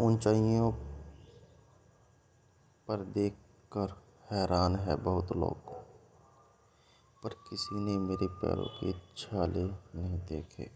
ऊंचाइयों पर देख कर हैरान है बहुत लोग। पर किसी ने मेरे पैरों के छाले नहीं देखे।